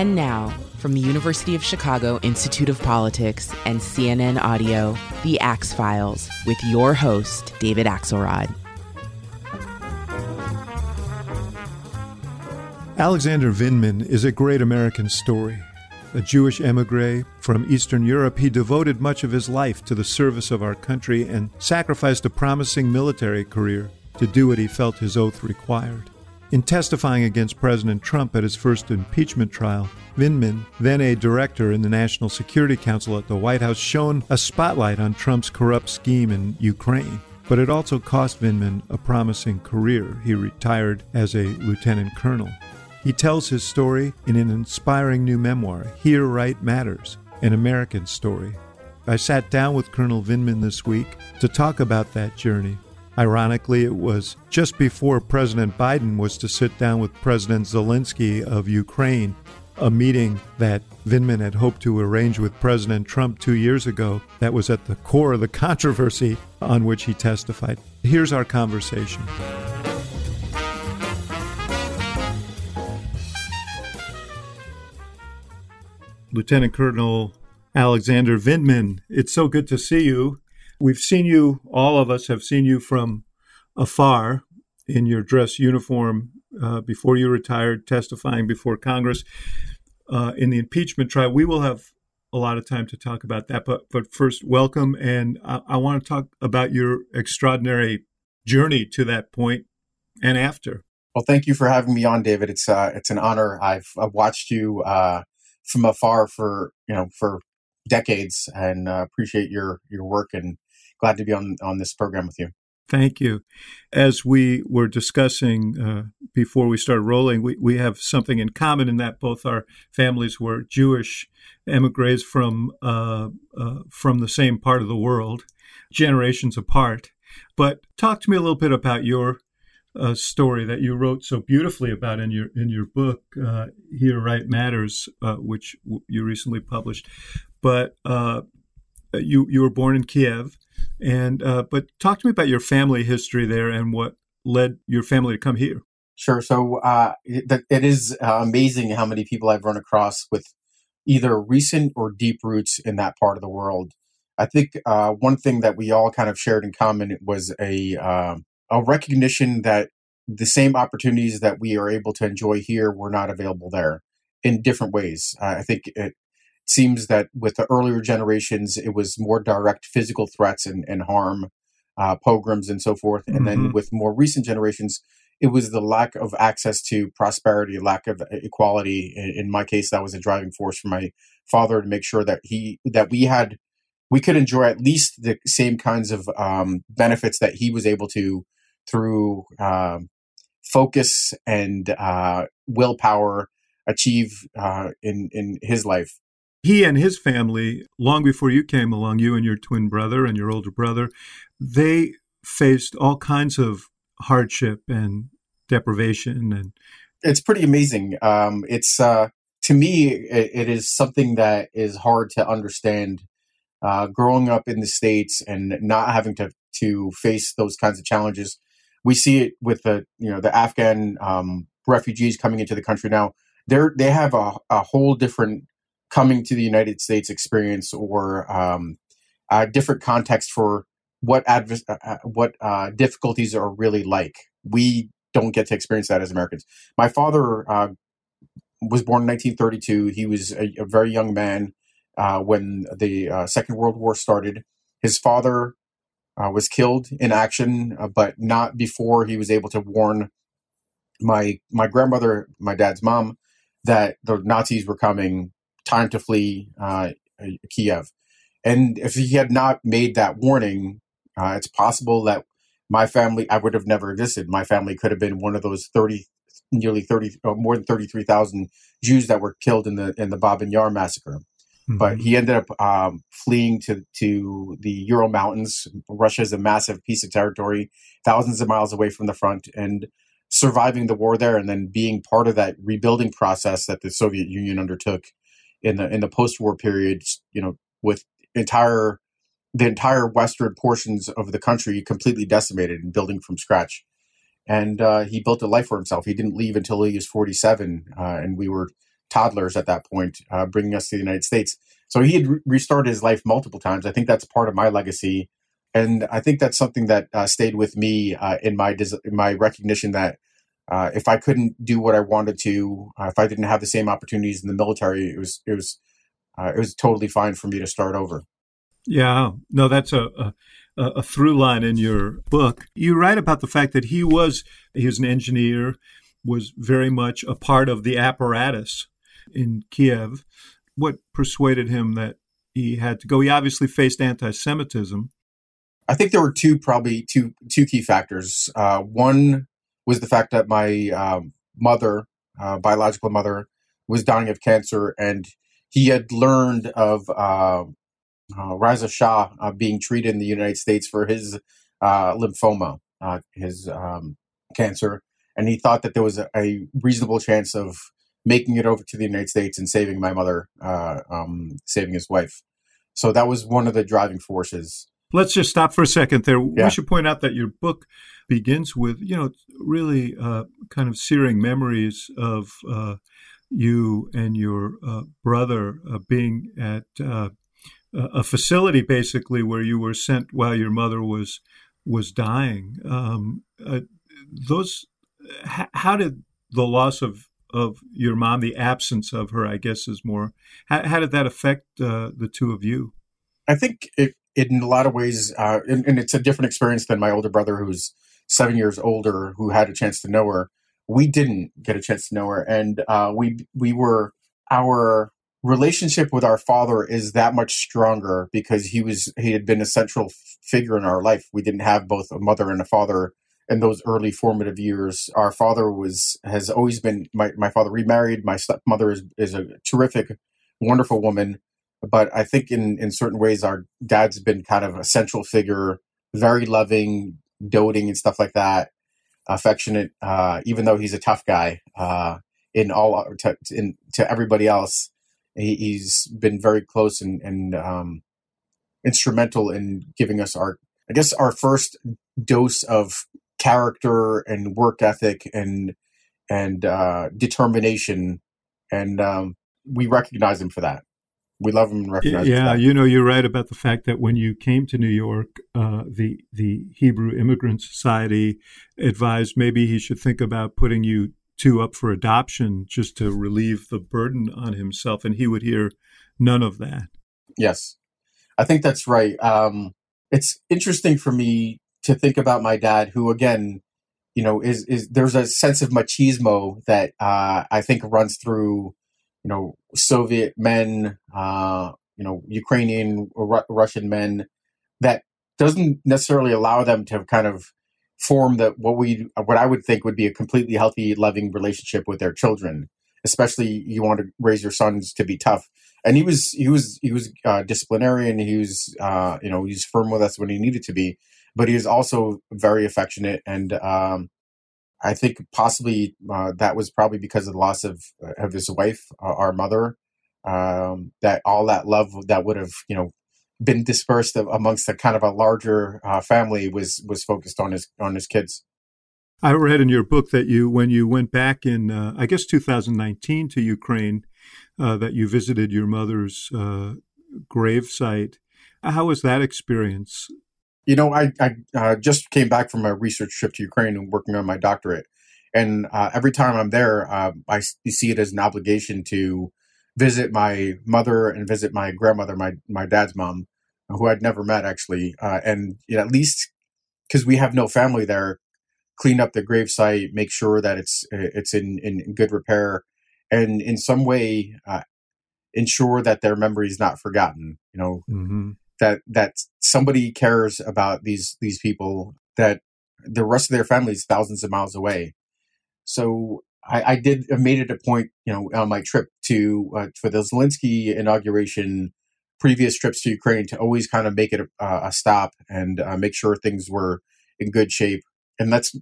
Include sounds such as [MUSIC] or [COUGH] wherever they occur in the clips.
And now, from the University of Chicago Institute of Politics and CNN Audio, The Axe Files, with your host, David Axelrod. Alexander Vindman is a great American story. A Jewish emigre from Eastern Europe, he devoted much of his life to the service of our country and sacrificed a promising military career to do what he felt his oath required. In testifying against President Trump at his first impeachment trial, Vindman, then a director in the National Security Council at the White House, shone a spotlight on Trump's corrupt scheme in Ukraine. But it also cost Vindman a promising career. He retired as a lieutenant colonel. He tells his story in an inspiring new memoir, Here Right Matters, an American story. I sat down with Colonel Vindman this week to talk about that journey Ironically, it was just before President Biden was to sit down with President Zelensky of Ukraine, a meeting that Vindman had hoped to arrange with President Trump two years ago that was at the core of the [LAUGHS] controversy on which he testified. Here's our conversation. Lieutenant Colonel Alexander Vindman, it's so good to see you. We've seen you, all of us have seen you from afar in your dress uniform uh, before you retired, testifying before Congress uh, in the impeachment trial. We will have a lot of time to talk about that, but but first, welcome, and I, I want to talk about your extraordinary journey to that point and after. Well, thank you for having me on, David. It's uh, it's an honor. I've, I've watched you uh, from afar for you know for decades, and uh, appreciate your your work and glad to be on on this program with you. Thank you. As we were discussing uh, before we started rolling, we, we have something in common in that both our families were Jewish emigres from uh, uh, from the same part of the world, generations apart. But talk to me a little bit about your uh, story that you wrote so beautifully about in your in your book uh, "Here Right Matters," uh, which you recently published. But you you were born in Kiev and uh, but talk to me about your family history there and what led your family to come here. Sure. So uh, it, it is uh, amazing how many people I've run across with either recent or deep roots in that part of the world. I think uh, one thing that we all kind of shared in common was a um, a recognition that the same opportunities that we are able to enjoy here were not available there in different ways. Uh, I think it, seems that with the earlier generations, it was more direct physical threats and, and harm, uh, pogroms and so forth. And mm-hmm. then with more recent generations, it was the lack of access to prosperity, lack of equality. In, in my case, that was a driving force for my father to make sure that he that we had we could enjoy at least the same kinds of um, benefits that he was able to through um, focus and uh, willpower achieve uh, in in his life he and his family, long before you came along, you and your twin brother and your older brother, they faced all kinds of hardship and deprivation and it's pretty amazing. Um, it's uh, to me it, it is something that is hard to understand uh, growing up in the states and not having to to face those kinds of challenges. We see it with the you know the afghan um, refugees coming into the country now. They're they have a, a whole different coming to the United States experience or um, a different context for what adv- uh, uh, what uh, difficulties are really like. We don't get to experience that as Americans. My father uh, was born in 1932. He was a, a very young man uh, when the uh, Second World War started. His father was killed in action, but not before he was able to warn my my grandmother, my dad's mom, that the Nazis were coming time to flee uh, Kiev. And if he had not made that warning, uh, it's possible that my family, I would have never existed. My family could have been one of those 30, nearly 30, uh, more than 33,000 Jews that were killed in the, in the Babyn Yar massacre. Mm-hmm. But he ended up um, fleeing to, to the Ural Mountains. Russia is a massive piece of territory, thousands of miles away from the front, and surviving the war there and then being part of that rebuilding process that the Soviet Union undertook in the in the post-war period, you know, with entire the entire western portions of the country completely decimated and building from scratch. And uh, he built a life for himself. He didn't leave until he was 47, uh, and we were toddlers at that point, uh, bringing us to the United States. So he had re- restarted his life multiple times. I think that's part of my legacy, and I think that's something that uh, stayed with me uh, in my des- in my recognition that uh, if I couldn't do what I wanted to, uh, if I didn't have the same opportunities in the military, it was it was uh, it was totally fine for me to start over. Yeah, no, that's a, a a through line in your book. You write about the fact that he was he was an engineer, was very much a part of the apparatus in Kiev. What persuaded him that he had to go? He obviously faced anti-Semitism. I think there were two probably two two key factors. Uh, one was the fact that my um, mother, uh, biological mother, was dying of cancer, and he had learned of uh, uh, Shah uh, being treated in the United States for his uh, lymphoma, uh, his um, cancer, and he thought that there was a, a, reasonable chance of making it over to the United States and saving my mother, uh, um, saving his wife. So that was one of the driving forces. Let's just stop for a second there. Yeah. We should point out that your book begins with, you know, really uh, kind of searing memories of you and your brother being at a facility basically where you were sent while your mother was was dying. Um, uh, those, h- how did the loss of of your mom, the absence of her, I guess, is more. How, how did that affect uh, the two of you? I think it in a lot of ways, uh, and, and, it's a different experience than my older brother, who's seven years older, who had a chance to know her. We didn't get a chance to know her, and uh, we we were our relationship with our father is that much stronger because he was he had been a central figure in our life. We didn't have both a mother and a father in those early formative years. Our father was has always been my, my father remarried. My stepmother is, is a terrific wonderful woman. But i think in in certain ways our dad's been kind of a central figure very loving doting and stuff like that affectionate uh, even though he's a tough guy uh, in all to, in, to everybody else he, has been very close and, and um, instrumental in giving us our, I guess, our first dose of character and work ethic and and uh, determination, and um, we recognize him for that. We love him and recognize. Yeah, you know, you're right about the fact that when you came to New York, uh, the the Hebrew Immigrant Society advised maybe he should think about putting you two up for adoption just to relieve the burden on himself, and he would hear none of that. Yes, I think that's right. Um, it's interesting for me to think about my dad, who again, you know, is is there's a sense of machismo that uh, I think runs through, you know, Soviet men, uh, you know, Ukrainian or Ru- Russian men that doesn't necessarily allow them to kind of form that what we what I would think would be a completely healthy, loving relationship with their children. Especially, you want to raise your sons to be tough. And he was he was he was uh, disciplinarian. He was uh, you know he was firm with us when he needed to be, but he was also very affectionate. And um, I think possibly uh, that was probably because of the loss of of his wife, uh, our mother. Um, that all that love that would have you know been dispersed amongst a kind of a larger uh, family was was focused on his on his kids. I read in your book that you, when you went back in, uh, I guess 2019 to Ukraine, uh, that you visited your mother's uh, grave site. How was that experience? You know, I, I uh, just came back from a research trip to Ukraine and working on my doctorate, and uh, every time I'm there, I see it as an obligation to visit my mother and visit my grandmother, my my dad's mom, who I'd never met actually, uh, and you know, at least because we have no family there, clean up the gravesite, make sure that it's it's in in good repair, and in some way uh, ensure that their memory is not forgotten. You know mm-hmm. That that somebody cares about these these people that the rest of their family is thousands of miles away. So I, I did I made it a point, you know, on my trip to uh, for the Zelensky inauguration, previous trips to Ukraine to always kind of make it a, a stop and uh, make sure things were in good shape. And that's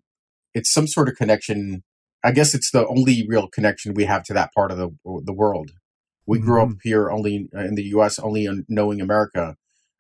it's some sort of connection. I guess it's the only real connection we have to that part of the the world. We mm-hmm. grew up mm-hmm. here only in the U.S. only knowing America,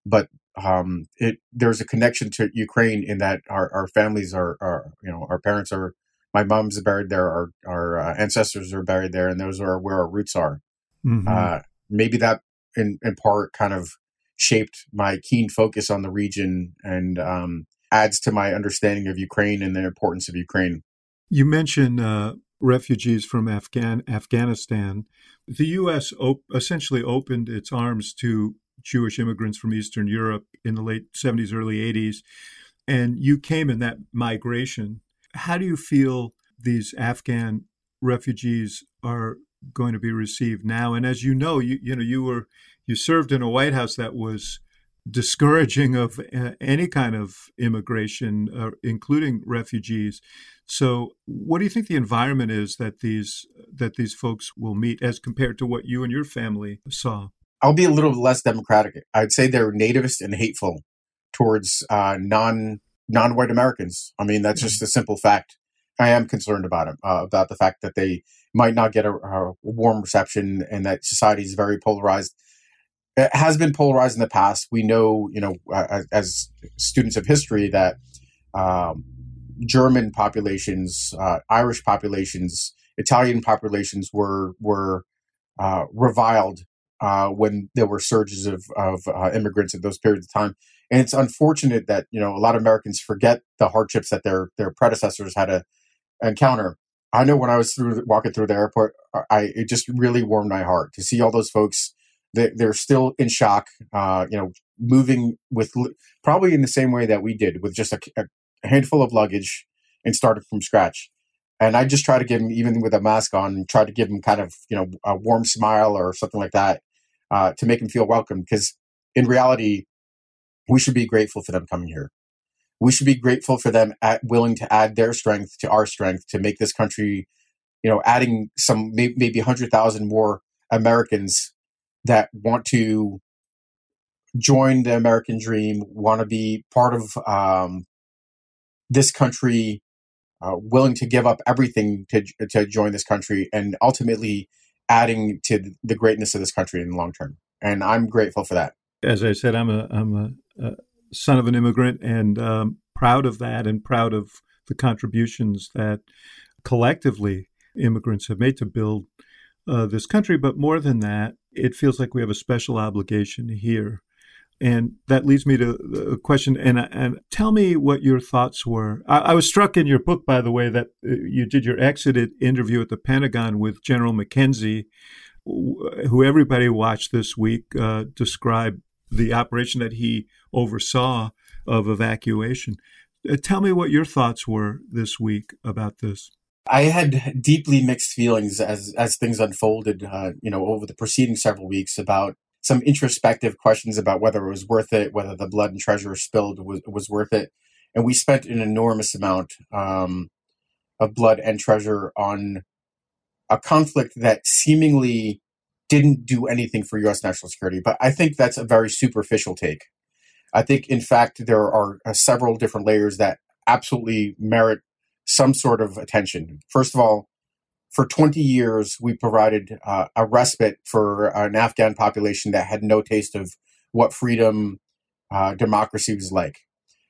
but um, it there's a connection to Ukraine in that our, our families are, are you know our parents are my mom's buried there, our, our uh, ancestors are buried there, and those are where our roots are. Mhm. Uh, maybe that, in, in part, kind of shaped my keen focus on the region and um, adds to my understanding of Ukraine and the importance of Ukraine. You mentioned uh, refugees from Afghan Afghanistan. The U.S. Op- essentially opened its arms to Jewish immigrants from Eastern Europe in the late 70s, early 80s, and you came in that migration. How do you feel these Afghan refugees are going to be received now? And as you know, you you know you were you served in a White House that was discouraging of uh, any kind of immigration, uh, including refugees. So, what do you think the environment is that these that these folks will meet as compared to what you and your family saw? I'll be a little less democratic. I'd say they're nativist and hateful towards uh, non non white Americans. I mean, that's just a simple fact. I am concerned about it, uh, about the fact that they might not get a, a warm reception and that society is very polarized. It has been polarized in the past. We know, you know, uh, as students of history, that um, German populations, uh, Irish populations, Italian populations were were uh, reviled uh, when there were surges of, of uh, immigrants at those periods of time. And it's unfortunate that you know a lot of Americans forget the hardships that their their predecessors had to encounter. I know when I was through walking through the airport, I it just really warmed my heart to see all those folks. They, they're still in shock, uh, you know, moving with probably in the same way that we did, with just a, a handful of luggage and started from scratch. And I just try to give them, even with a mask on, try to give them kind of, you know, a warm smile or something like that uh, to make them feel welcome. Because in reality, we should be grateful for them coming here. We should be grateful for them at, willing to add their strength to our strength to make this country, you know, adding some maybe, maybe 100,000 more Americans that want to join the American dream, want to be part of um, this country, uh, willing to give up everything to, to join this country, and ultimately adding to the greatness of this country in the long term. And I'm grateful for that. As I said, I'm a I'm a, a son of an immigrant, and um, proud of that, and proud of the contributions that collectively immigrants have made to build uh, this country. But more than that, it feels like we have a special obligation here. And that leads me to a question. And, and tell me what your thoughts were. I, I, was struck in your book, by the way, that uh, you did your exit interview at the Pentagon with General McKenzie, who everybody watched this week uh, describe the operation that he oversaw of evacuation. Uh, tell me what your thoughts were this week about this. I had deeply mixed feelings as as things unfolded, uh, you know, over the preceding several weeks about some introspective questions about whether it was worth it, whether the blood and treasure spilled was, was worth it. And we spent an enormous amount um, of blood and treasure on a conflict that seemingly didn't do anything for U.S. national security. But I think that's a very superficial take. I think, in fact, there are uh, several different layers that absolutely merit some sort of attention. First of all, for 20 years, we provided uh, a respite for an Afghan population that had no taste of what freedom, uh, democracy was like.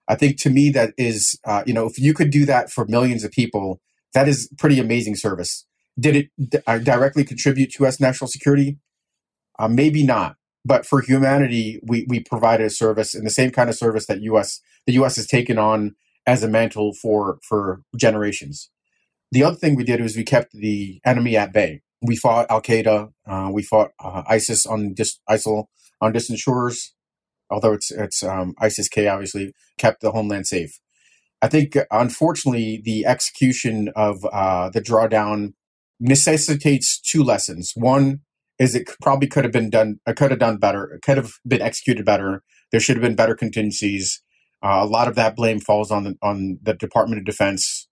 I think to me, that is, uh, you know, if you could do that for millions of people, that is pretty amazing service. Did it d- uh, directly contribute to U.S. national security? Uh, maybe not. But for humanity, we, we provided a service and the same kind of service that U.S. the U.S. has taken on as a mantle for for generations. The other thing we did was we kept the enemy at bay. We fought Al Qaeda, uh, we fought uh, ISIS on dis- ISIL on distant shores. Although it's it's um, ISIS K, obviously kept the homeland safe. I think unfortunately the execution of uh, the drawdown necessitates two lessons. One is it probably could have been done, it could have done better, it could have been executed better. There should have been better contingencies. Uh, a lot of that blame falls on the, on the Department of Defense,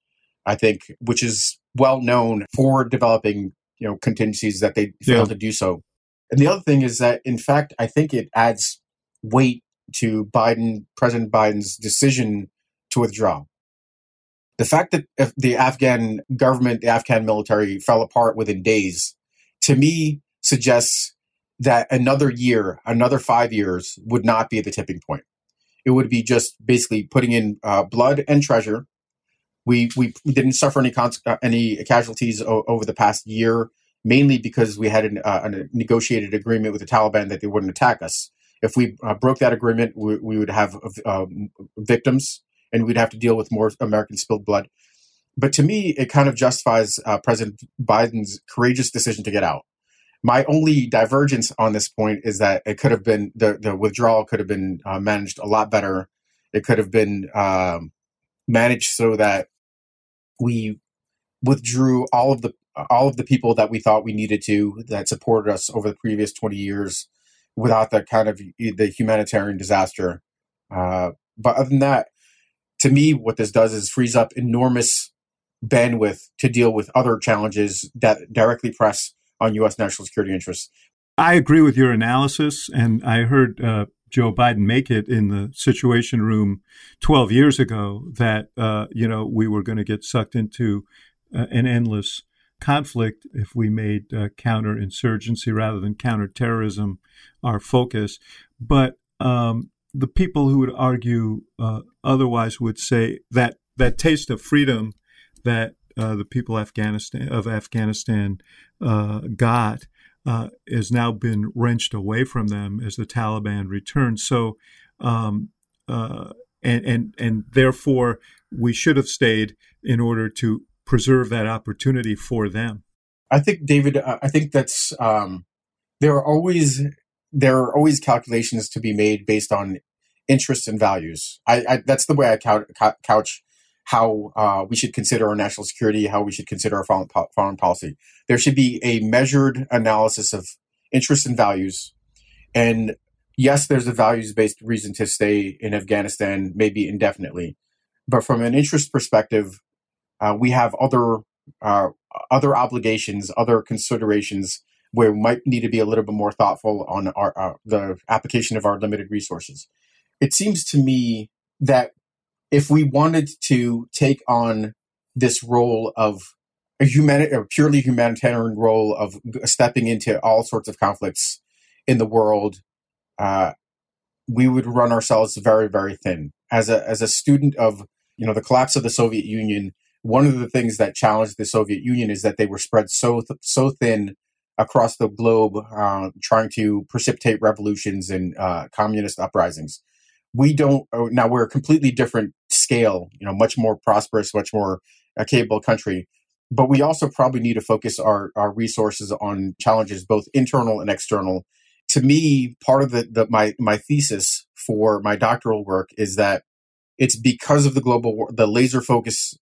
I think, which is well known for developing you know contingencies that they failed yeah. to do so. And the other thing is that, in fact, I think it adds weight to Biden, President Biden's decision to withdraw. The fact that the Afghan government, the Afghan military fell apart within days, to me suggests that another year, another five years would not be the tipping point. It would be just basically putting in uh, blood and treasure, We we, didn't suffer any cons- uh, any casualties o- over the past year, mainly because we had an, uh, a negotiated agreement with the Taliban that they wouldn't attack us. If we uh, broke that agreement, we, we would have um, victims, and we'd have to deal with more American spilled blood. But to me, it kind of justifies uh, President Biden's courageous decision to get out. My only divergence on this point is that it could have been the, the withdrawal could have been uh, managed a lot better. It could have been um, managed so that we withdrew all of the all of the people that we thought we needed to that supported us over the previous 20 years without that kind of the humanitarian disaster. Uh, but other than that, to me, what this does is frees up enormous bandwidth to deal with other challenges that directly press on U.S. national security interests. I agree with your analysis, and I heard uh, Joe Biden make it in the Situation Room 12 years ago that uh, you know we were going to get sucked into uh, an endless conflict if we made uh, counterinsurgency rather than counterterrorism our focus. But um, the people who would argue uh, otherwise would say that that taste of freedom that uh, the people Afghanistan of Afghanistan uh, got uh, has now been wrenched away from them as the Taliban returns. So, um, uh, and and and therefore, we should have stayed in order to preserve that opportunity for them. I think, David. Uh, I think that's um, there are always there are always calculations to be made based on interests and values. I, I that's the way I couch how uh, we should consider our national security, how we should consider our foreign, foreign policy. There should be a measured analysis of interests and values. And yes, there's a values based reason to stay in Afghanistan, maybe indefinitely. But from an interest perspective, uh, we have other uh, other obligations, other considerations where we might need to be a little bit more thoughtful on our, uh, the application of our limited resources. It seems to me that if we wanted to take on this role of a human a purely humanitarian role of stepping into all sorts of conflicts in the world, uh, we would run ourselves very, very thin. As a as a student of you know the collapse of the Soviet Union, one of the things that challenged the Soviet Union is that they were spread so th- so thin across the globe, uh, trying to precipitate revolutions and uh, communist uprisings we don't oh, now we're a completely different scale you know much more prosperous much more a capable country but we also probably need to focus our, our resources on challenges both internal and external. To me part of the, the my my thesis for my doctoral work is that it's because of the global war, the laser focus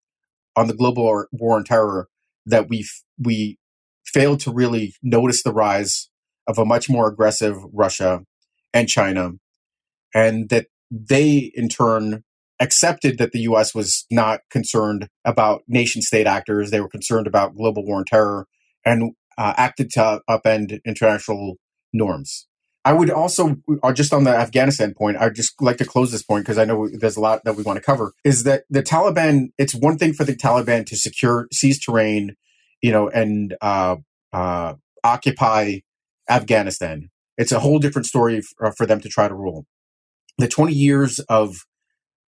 on the global war, war on terror that we we failed to really notice the rise of a much more aggressive Russia and China and that they in turn accepted that the US was not concerned about nation state actors. They were concerned about global war and terror and uh, acted to upend international norms. I would also, uh, just on the Afghanistan point, I'd just like to close this point because I know there's a lot that we want to cover. Is that the Taliban? It's one thing for the Taliban to secure, seize terrain, you know, and uh, uh, occupy Afghanistan. It's a whole different story for, uh, for them to try to rule the 20 years of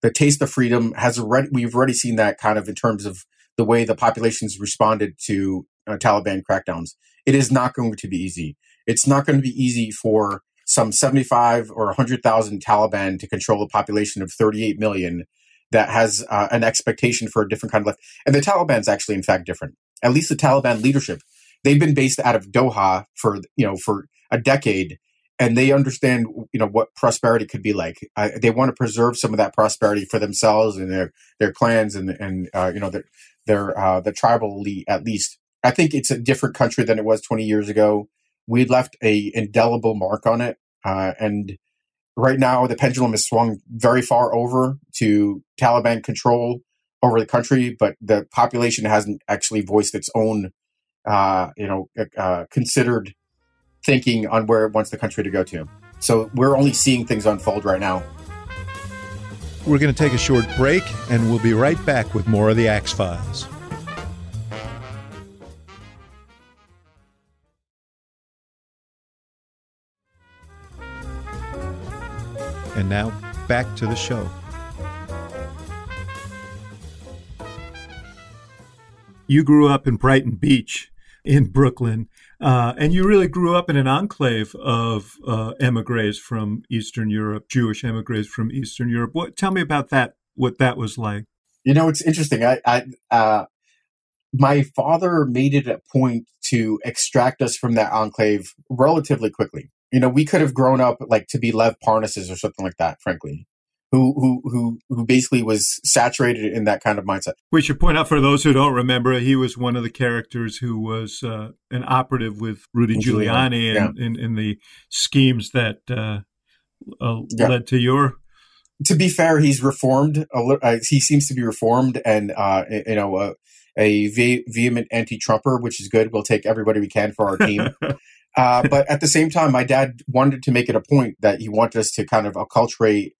the taste of freedom has already we've already seen that kind of in terms of the way the populations responded to uh, Taliban crackdowns. It is not going to be easy. It's not going to be easy for some 75 or 100,000 Taliban to control a population of 38 million that has uh, an expectation for a different kind of life. And the Taliban's actually, in fact, different. At least the Taliban leadership, they've been based out of Doha for you know for a decade, and they understand you know what prosperity could be like. I, they want to preserve some of that prosperity for themselves and their their clans and and uh, you know their their uh, the tribal elite at least. I think it's a different country than it was 20 years ago. We left a indelible mark on it uh, and right now the pendulum has swung very far over to taliban control over the country but the population hasn't actually voiced its own uh, you know uh, considered thinking on where it wants the country to go to. So we're only seeing things unfold right now. We're going to take a short break, and we'll be right back with more of the Axe Files. And now, back to the show. you grew up in Brighton Beach in Brooklyn, uh, and you really grew up in an enclave of uh, emigres from Eastern Europe, Jewish emigres from Eastern Europe. What? Tell me about that. What that was like. You know, it's interesting. I, I uh, my father made it a point to extract us from that enclave relatively quickly. You know, we could have grown up like to be Lev Parnases or something like that, frankly. Who, who who who basically was saturated in that kind of mindset. We should point out for those who don't remember, he was one of the characters who was uh, an operative with Rudy Giuliani yeah. in, in, in, the schemes that uh, uh, yeah. led to your to be fair, he's reformed. Uh, he seems to be reformed, and uh, you know, uh, a ve- vehement anti-Trumper, which is good. We'll take everybody we can for our team. [LAUGHS] uh, but at the same time, my dad wanted to make it a point that he wanted us to kind of acculturate,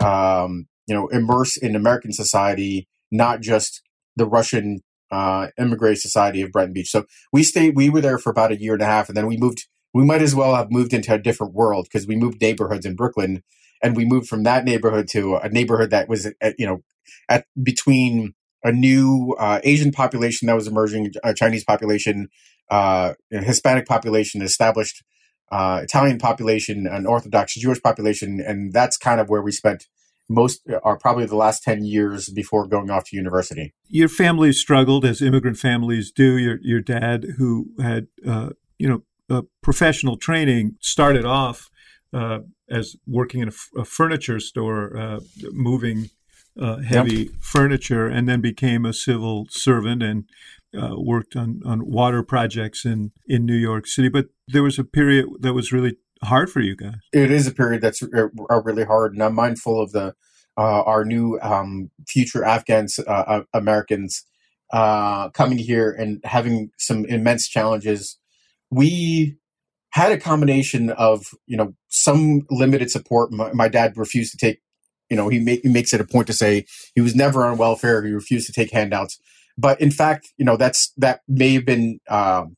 um, you know, immerse in American society, not just the Russian uh, immigrant society of Brighton Beach. So we stayed. We were there for about a year and a half, and then we moved. We might as well have moved into a different world because we moved neighborhoods in Brooklyn, and we moved from that neighborhood to a neighborhood that was, at, you know, at between a new uh, Asian population that was emerging, a Chinese population, uh, Hispanic population, established uh, Italian population, an Orthodox Jewish population, and that's kind of where we spent most are probably the last 10 years before going off to university. Your family struggled as immigrant families do. Your, your dad, who had, uh, you know, professional training, started off uh, as working in a, f- a furniture store, uh, moving uh, heavy yep. furniture, and then became a civil servant and uh, worked on, on water projects in, in New York City. But there was a period that was really hard for you guys. It is a period that's uh, really hard, and I'm mindful of the uh, our new um, future Afghans uh, uh, Americans coming here and having some immense challenges. We had a combination of you know some limited support. My, my dad refused to take you know, he, he makes it a point to say he was never on welfare. He refused to take handouts. But in fact, you know, that's that may have been um,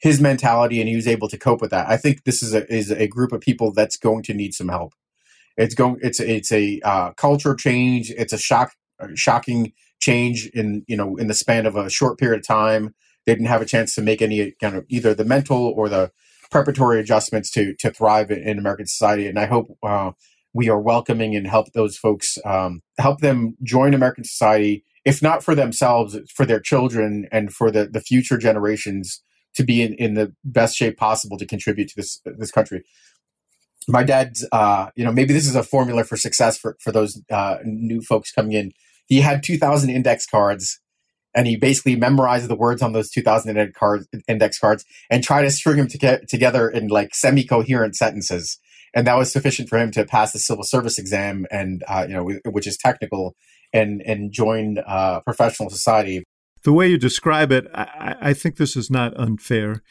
his mentality, and he was able to cope with that. I think this is a is a group of people that's going to need some help. It's going. It's it's a uh, culture change. It's a shock, shocking change in you know in the span of a short period of time. They didn't have a chance to make any kind of either the mental or the preparatory adjustments to to thrive in, in American society. And I hope uh, we are welcoming and help those folks um, help them join American society, if not for themselves, for their children and for the, the future generations to be in, in the best shape possible to contribute to this this country. My dad's, uh, you know, maybe this is a formula for success for for those uh, new folks coming in. He had 2,000 index cards, and he basically memorized the words on those 2,000 index cards and tried to string them to get together in like semi coherent sentences and that was sufficient for him to pass the civil service exam and uh, you know which is technical and and join uh, professional society the way you describe it I, I, think this is not unfair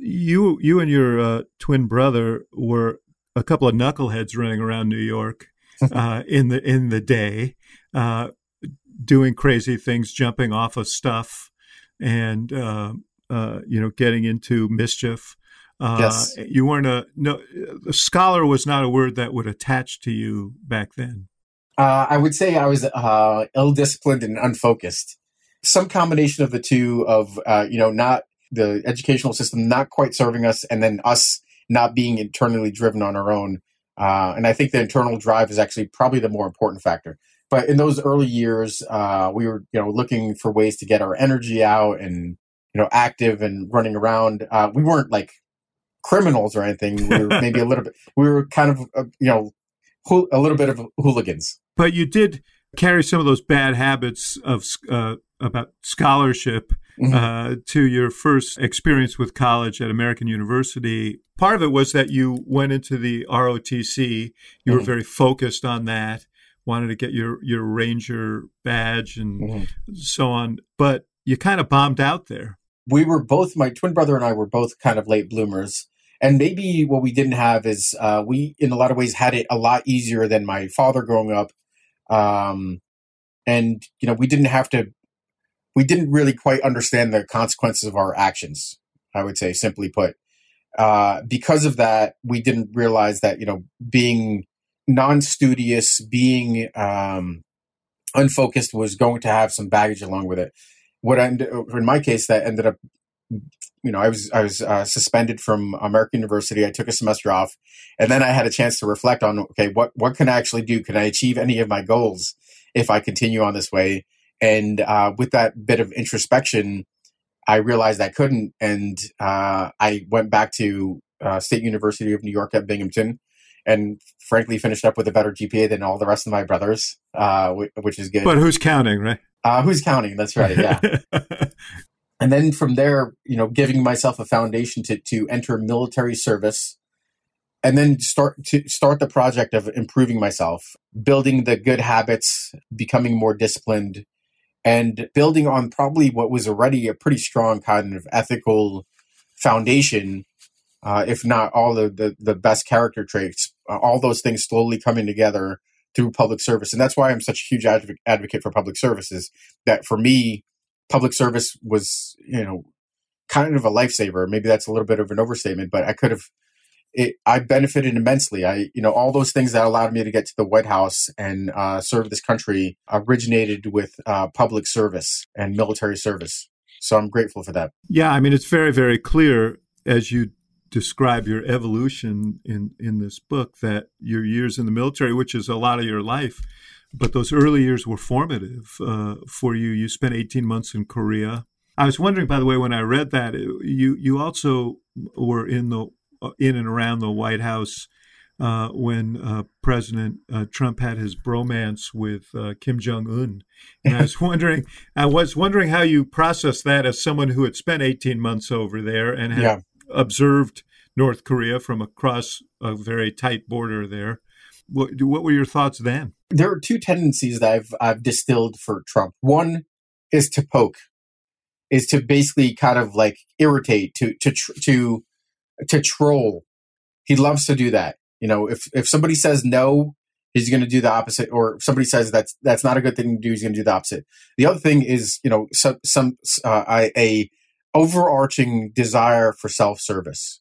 you you and your uh, twin brother were a couple of knuckleheads running around new york [LAUGHS] uh, in the in the day uh, doing crazy things jumping off of stuff and uh, you know getting into mischief uh, yes. You weren't a no. A scholar was not a word that would attach to you back then. Uh, I would say I was uh, ill-disciplined and unfocused. Some combination of the two of uh, you know not the educational system not quite serving us, and then us not being internally driven on our own. Uh, and I think the internal drive is actually probably the more important factor. But in those early years, uh, we were you know looking for ways to get our energy out and you know active and running around. we weren't like criminals or anything. We were [LAUGHS] maybe a little bit. We were kind of uh, you know a little bit of hooligans. But you did carry some of those bad habits of uh, about scholarship mm-hmm. uh, to your first experience with college at American University. Part of it was that you went into the ROTC. You mm-hmm. were very focused on that. Wanted to get your your ranger badge and mm-hmm. so on, but you kind of bombed out there. We were both my twin brother and I were both kind of late bloomers and maybe what we didn't have is uh, we, in a lot of ways, had it a lot easier than my father growing up. Um, and, you know, we didn't have to, we didn't really quite understand the consequences of our actions, I would say, simply put. Uh, because of that, we didn't realize that, you know, being non studious, being um, unfocused was going to have some baggage along with it. what ended, in my case, that ended up, you know, I was I was uh, suspended from American University. I took a semester off, and then I had a chance to reflect on, okay, what what can I actually do? Can I achieve any of my goals if I continue on this way? And uh, with that bit of introspection, I realized I couldn't, and uh, I went back to uh, State University of New York at Binghamton, and frankly finished up with a better GPA than all the rest of my brothers, uh, which is good. But who's counting, right? Uh, who's counting? That's right. Yeah. [LAUGHS] and then from there, you know, giving myself a foundation to to enter military service, and then start to start the project of improving myself, building the good habits, becoming more disciplined, and building on probably what was already a pretty strong kind of ethical foundation uh, if not all the, the, the best character traits, uh, all those things slowly coming together through public service. And that's why I'm such a huge adv- advocate for public services. That for me, public service was, you know, kind of a lifesaver. Maybe that's a little bit of an overstatement, but I could have, it, I benefited immensely. I, you know, all those things that allowed me to get to the White House and uh, serve this country originated with uh, public service and military service. So I'm grateful for that. Yeah, I mean, it's very, very clear as you describe your evolution in in this book that your years in the military, which is a lot of your life, but those early years were formative uh, for you. You spent 18 months in Korea. I was wondering, by the way, when I read that, you you also were in the uh, in and around the White House uh, when uh, President uh, Trump had his bromance with uh, Kim Jong Un, and I was [LAUGHS] wondering, I was wondering how you processed that as someone who had spent 18 months over there and had yeah observed North Korea from across a very tight border there. What, what were your thoughts then? There are two tendencies that I've, I've distilled for Trump. One is to poke, is to basically kind of like irritate, to to to to troll. He loves to do that. You know, if if somebody says no, he's going to do the opposite, or if somebody says that's that's not a good thing to do, he's going to do the opposite. The other thing is, you know, some some uh, a overarching desire for self-service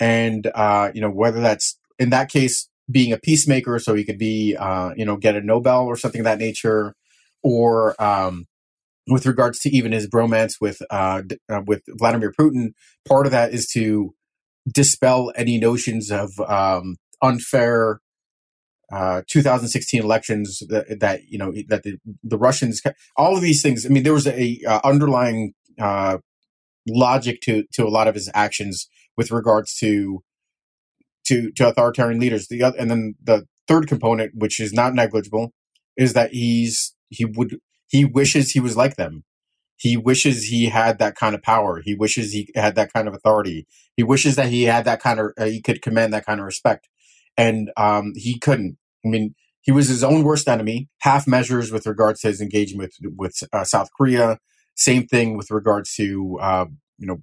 and uh, you know whether that's in that case being a peacemaker so he could be uh, you know get a nobel or something of that nature or um, with regards to even his bromance with uh, uh, with vladimir putin part of that is to dispel any notions of um, unfair uh, 2016 elections that, that, you know that the, the Russians all of these things I mean there was a uh, underlying uh, logic to to a lot of his actions with regards to to to authoritarian leaders. The other, and then the third component, which is not negligible, is that he's he would he wishes he was like them. He wishes he had that kind of power. He wishes he had that kind of authority. He wishes that he had that kind of uh, he could command that kind of respect, and um, he couldn't. I mean, he was his own worst enemy. Half measures with regards to his engagement with with uh, South Korea, same thing with regards to uh, you know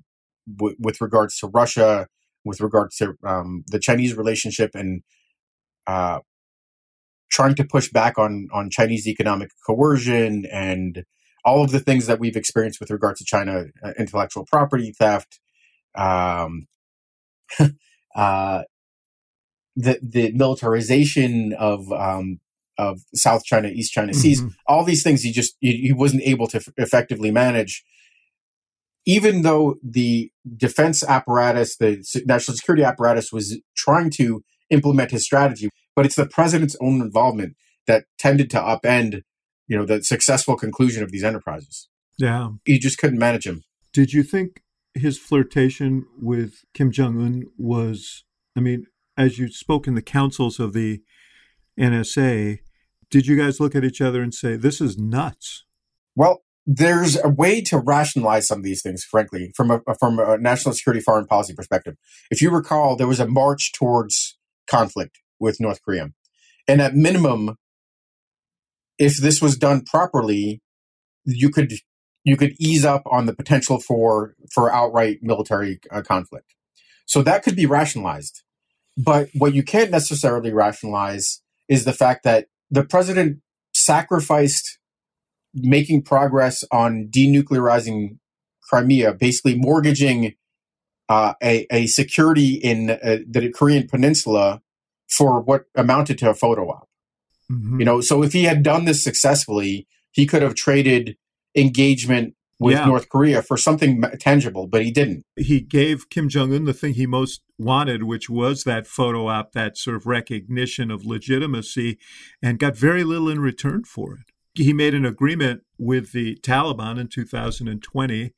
w- with regards to Russia, with regards to um, the Chinese relationship, and uh, trying to push back on on Chinese economic coercion and all of the things that we've experienced with regards to China, uh, intellectual property theft, um, [LAUGHS] uh, the the militarization of um, of South China, East China Seas, mm-hmm. all these things he just he, he wasn't able to f- effectively manage. Even though the defense apparatus, the national security apparatus, was trying to implement his strategy, but it's the president's own involvement that tended to upend, you know, the successful conclusion of these enterprises. Yeah, he just couldn't manage him. Did you think his flirtation with Kim Jong Un was? I mean, as you spoke in the councils of the NSA, did you guys look at each other and say, this is nuts? Well, there's a way to rationalize some of these things, frankly, from a, from a national security foreign policy perspective. If you recall, there was a march towards conflict with North Korea. And at minimum, if this was done properly, you could you could ease up on the potential for for outright military uh, conflict. So that could be rationalized. But what you can't necessarily rationalize is the fact that the president sacrificed making progress on denuclearizing Crimea, basically mortgaging uh, a, a security in uh, the Korean peninsula for what amounted to a photo op. Mm-hmm. You know, so if he had done this successfully, he could have traded engagement with Yeah. North Korea for something tangible, but he didn't. he gave Kim Jong Un the thing he most wanted, which was that photo op, that sort of recognition of legitimacy, and got very little in return for it. He made an agreement with the Taliban in 2020,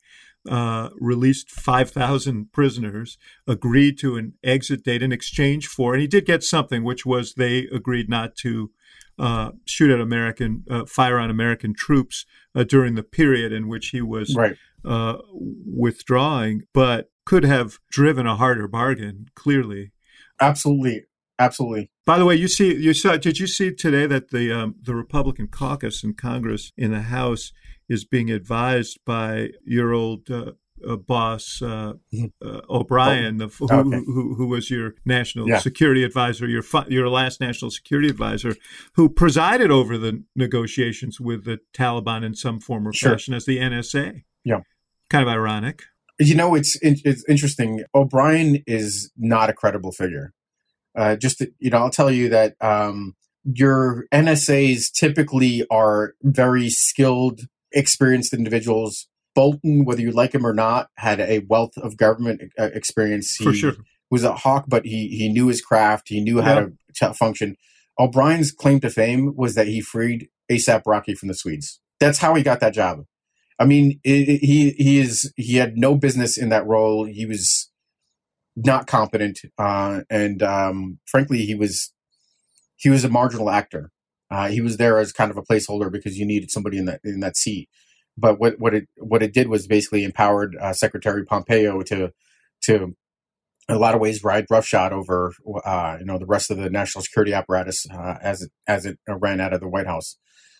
uh, released 5,000 prisoners, agreed to an exit date in exchange for, and he did get something, which was they agreed not to uh, shoot at American, uh, fire on American troops uh, during the period in which he was Right. uh, withdrawing, but could have driven a harder bargain. Clearly. Absolutely. Absolutely. By the way, you see, you saw. Did you see today that the um, the Republican caucus in Congress in the House is being advised by your old uh, uh, boss uh, Mhm. uh, O'Brien, the, who, Okay. who, who was your national Yeah. security advisor, your fi- your last national security advisor, who presided over the negotiations with the Taliban in some form or Sure. fashion as the NSA. Yeah. kind of ironic. You know, it's it's interesting. O'Brien is not a credible figure. Uh, just to- you know, I'll tell you that um, your NSAs typically are very skilled, experienced individuals. Bolton, whether you like him or not, had a wealth of government uh, experience. For He sure. was a hawk, but he he knew his craft. He knew how Yeah. to t- function. O'Brien's claim to fame was that he freed ASAP Rocky from the Swedes. That's how he got that job. I mean, it, it- he he is he had no business in that role. He was not competent, uh, and um, frankly, he was he was a marginal actor. Uh, he was there as kind of a placeholder because you needed somebody in that in that seat. But what what it what it did was basically empowered uh, Secretary Pompeo to to in a lot of ways ride roughshod over uh, you know the rest of the national security apparatus uh, as it as it ran out of the White House.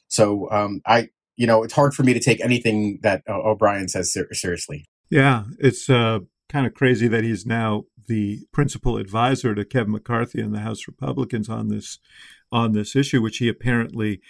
So um, I you know it's hard for me to take anything that O'Brien says ser- seriously. Yeah, it's uh, kind of crazy that he's now the principal advisor to Kevin McCarthy and the House Republicans on this on this issue, which he apparently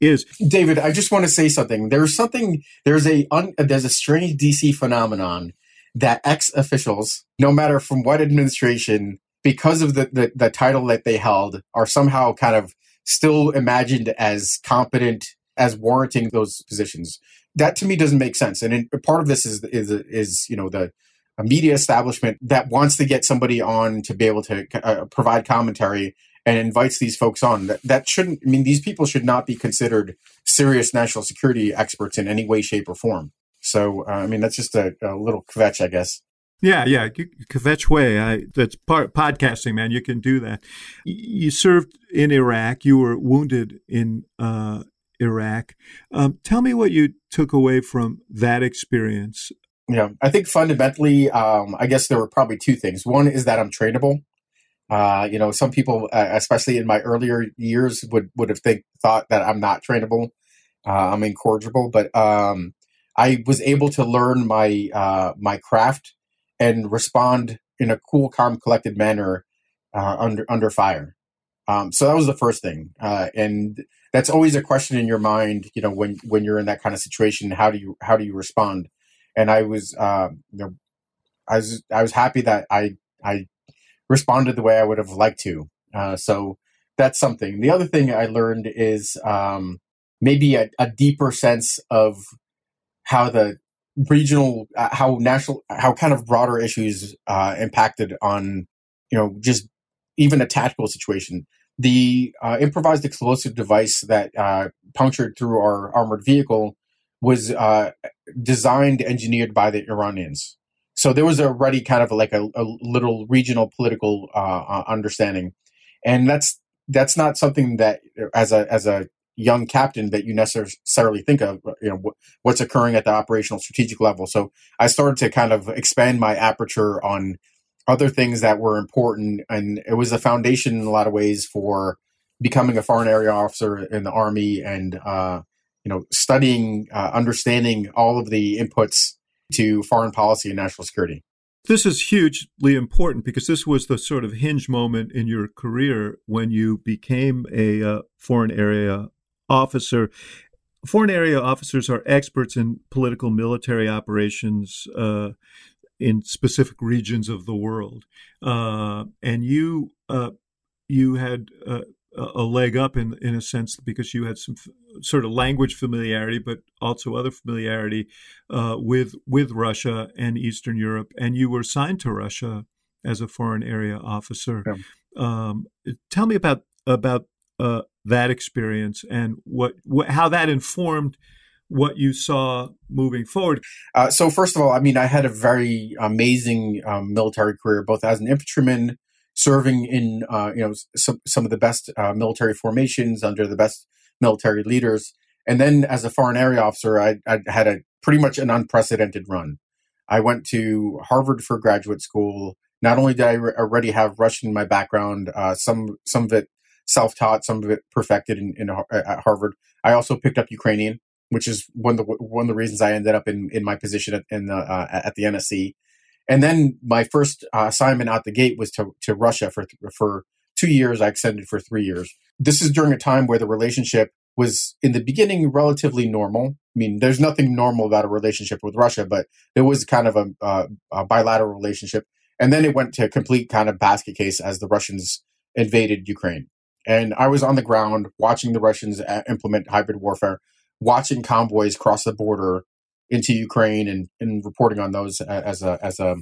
is. David, I just want to say something. There's something. There's a un, there's a strange DC phenomenon that ex officials, no matter from what administration, because of the, the the title that they held, are somehow kind of still imagined as competent as warranting those positions. That to me doesn't make sense. And in, part of this is is is you know the a media establishment that wants to get somebody on to be able to uh, provide commentary and invites these folks on. That, that shouldn't, I mean, these people should not be considered serious national security experts in any way, shape, or form. So, uh, I mean, that's just a, a little kvetch, I guess. Yeah, yeah, kvetch way. I, that's part podcasting, man. You can do that. You served in Iraq. You were wounded in uh, Iraq. Um, tell me what you took away from that experience. Yeah, I think fundamentally, um, I guess there were probably two things. One is that I'm trainable. Uh, you know, some people, uh, especially in my earlier years, would would have think thought that I'm not trainable. Uh, I'm incorrigible, but um, I was able to learn my uh, my craft and respond in a cool, calm, collected manner uh, under under fire. Um, so that was the first thing, uh, and that's always a question in your mind. You know, when when you're in that kind of situation, how do you how do you respond? And I was, uh, you know, I was I was happy that I I responded the way I would have liked to. Uh, so that's something. The other thing I learned is um, maybe a, a deeper sense of how the regional, uh, how national, how kind of broader issues uh, impacted on, you know, just even a tactical situation. The uh, improvised explosive device that uh, punctured through our armored vehicle was uh, designed, engineered by the Iranians. So there was already kind of like a, a little regional political uh, understanding, and that's that's not something that as a as a young captain that you necessarily think of you know what's occurring at the operational strategic level so i started to kind of expand my aperture on other things that were important and it was a foundation in a lot of ways for becoming a foreign area officer in the army and uh, you know studying uh, understanding all of the inputs to foreign policy and national security this is hugely important because this was the sort of hinge moment in your career when you became a uh, foreign area officer. Foreign area officers are experts in political military operations uh, in specific regions of the world, uh, and you uh, you had uh, a leg up in in a sense because you had some f- sort of language familiarity, but also other familiarity uh, with with Russia and Eastern Europe, and you were assigned to Russia as a foreign area officer. Yeah. Um, tell me about about uh, that experience and what, what how that informed what you saw moving forward. Uh, so first of all, I mean, I had a very amazing um, military career, both as an infantryman, serving in uh, you know some some of the best uh, military formations under the best military leaders, and then as a foreign area officer, I, I had a pretty much an unprecedented run. I went to Harvard for graduate school. Not only did I re- already have Russian in my background, uh, some some of it self-taught, some of it perfected in, in at Harvard. I also picked up Ukrainian, which is one of the one of the reasons I ended up in in my position at, in the uh, at the NSC. And then my first uh, assignment out the gate was to to Russia for for two years. I extended for three years. This is during a time where the relationship was in the beginning relatively normal. I mean, there's nothing normal about a relationship with Russia, but there was kind of a, uh, a bilateral relationship. And then it went to a complete kind of basket case as the Russians invaded Ukraine. And I was on the ground watching the Russians implement hybrid warfare, watching convoys cross the border into Ukraine and, and reporting on those as a as a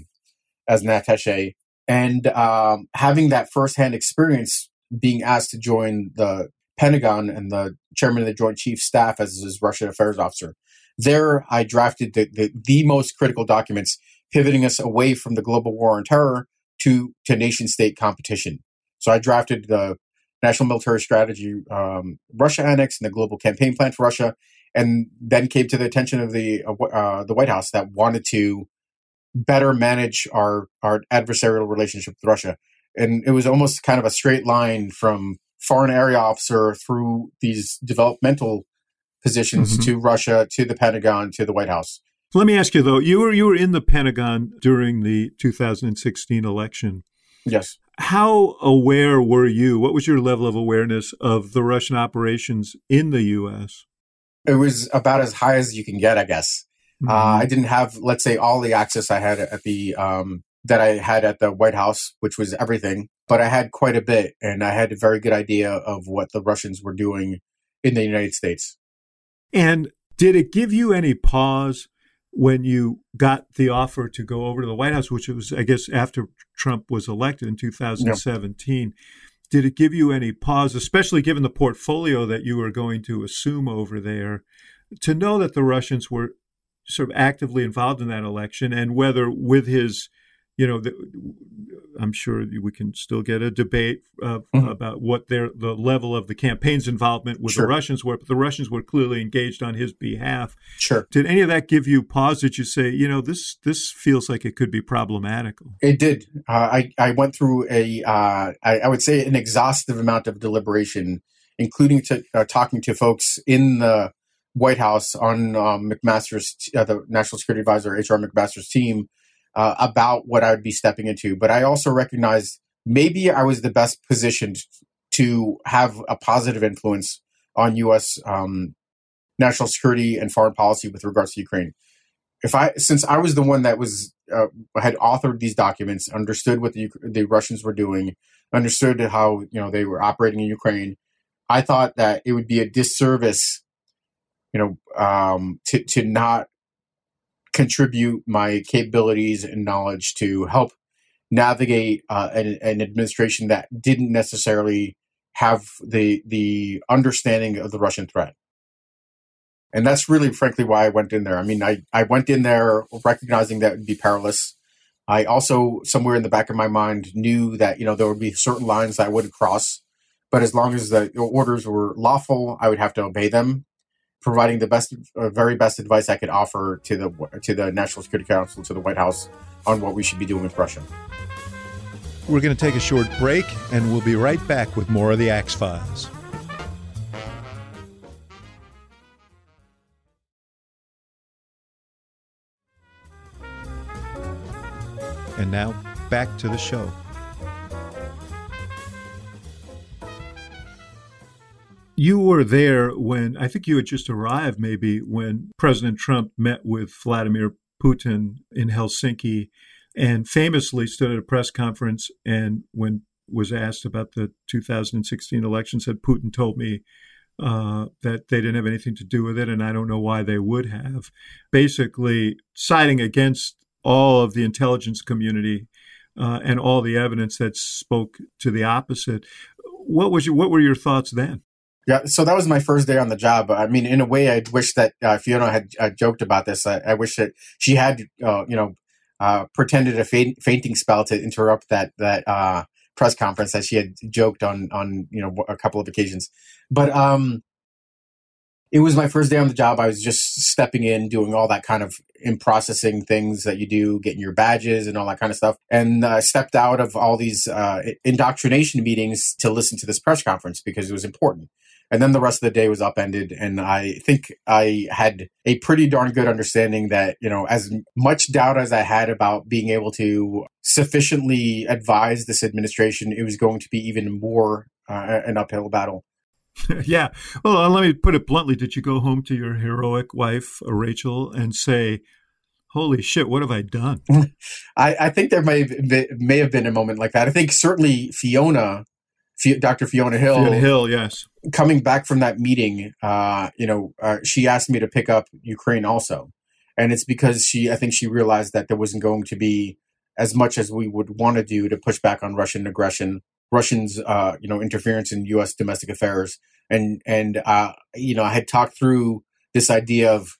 as an attaché, and um, having that firsthand experience, being asked to join the Pentagon and the chairman of the Joint Chiefs Staff as his Russian affairs officer. There, I drafted the, the, the most critical documents, pivoting us away from the global war on terror to to nation state competition. So I drafted the national military strategy, um, Russia annex, and the global campaign plan for Russia, and then came to the attention of the uh, uh, the White House that wanted to better manage our our adversarial relationship with Russia, and it was almost kind of a straight line from foreign area officer through these developmental positions mm-hmm. to Russia, to the Pentagon, to the White House. Let me ask you though, you were you were in the Pentagon during the 2016 election. Yes. How aware were you? What was your level of awareness of the Russian operations in the U.S.? It was about as high as you can get, I guess. Uh, mm-hmm. Uh, I didn't have, let's say, all the access I had at the um, that I had at the White House, which was everything, but I had quite a bit, and I had a very good idea of what the Russians were doing in the United States. And did it give you any pause when you got the offer to go over to the White House, which was, I guess, after Trump was elected in 2017. Yep. Did it give you any pause, especially given the portfolio that you were going to assume over there, to know that the Russians were sort of actively involved in that election and whether with his you know, the, I'm sure we can still get a debate uh, mm-hmm. about what their the level of the campaign's involvement with sure. the Russians were, but the Russians were clearly engaged on his behalf. Sure. Did any of that give you pause? Did you say, you know, this this feels like it could be problematical? It did. Uh, I I went through a uh, I, I, would say an exhaustive amount of deliberation, including to uh, talking to folks in the White House on um, McMaster's uh, the National Security Advisor H.R. McMaster's team uh, about what I would be stepping into. But I also recognized maybe I was the best positioned to have a positive influence on U.S. Um, national security and foreign policy with regards to Ukraine. If I, since I was the one that was uh, had authored these documents, understood what the the Russians were doing, understood how you know they were operating in Ukraine, I thought that it would be a disservice, you know, um, to to not contribute my capabilities and knowledge to help navigate uh, an, an, administration that didn't necessarily have the the understanding of the Russian threat. And that's really, frankly, why I went in there. I mean, I, I went in there recognizing that would be perilous. I also, somewhere in the back of my mind, knew that you know there would be certain lines that I wouldn't cross, but as long as the orders were lawful, I would have to obey them providing the best, uh, very best advice I could offer to the to the National Security Council, to the White House, on what we should be doing with Russia. We're going to take a short break, and we'll be right back with more of the Axe Files. And now, back to the show. You were there when I think you had just arrived, maybe when President Trump met with Vladimir Putin in Helsinki and famously stood at a press conference. And when was asked about the 2016 election, said Putin told me uh, that they didn't have anything to do with it, and I don't know why they would have. Basically, siding against all of the intelligence community uh, and all the evidence that spoke to the opposite. What was your, what were your thoughts then? Yeah, so that was my first day on the job. I mean, in a way, I wish that uh, Fiona had uh, joked about this. I, I, wish that she had, uh, you know, uh, pretended a faint, fainting spell to interrupt that that uh, press conference that she had joked on on you know a couple of occasions. But um, it was my first day on the job. I was just stepping in, doing all that kind of in processing things that you do, getting your badges and all that kind of stuff. And I stepped out of all these uh, indoctrination meetings to listen to this press conference because it was important. And then the rest of the day was upended. And I think I had a pretty darn good understanding that, you know, as much doubt as I had about being able to sufficiently advise this administration, it was going to be even more uh, an uphill battle. [LAUGHS] yeah. Well, uh, let me put it bluntly. Did you go home to your heroic wife, uh, Rachel, and say, holy shit, what have I done? [LAUGHS] I, I, think there may have, may have been a moment like that. I think certainly Fiona, Dr. Fiona Hill. Fiona Hill, yes. Coming back from that meeting, uh, you know, uh, she asked me to pick up Ukraine also. And it's because she, I think she realized that there wasn't going to be as much as we would want to do to push back on Russian aggression Russians, uh, you know, interference in U.S. domestic affairs, and and uh, you know, I had talked through this idea of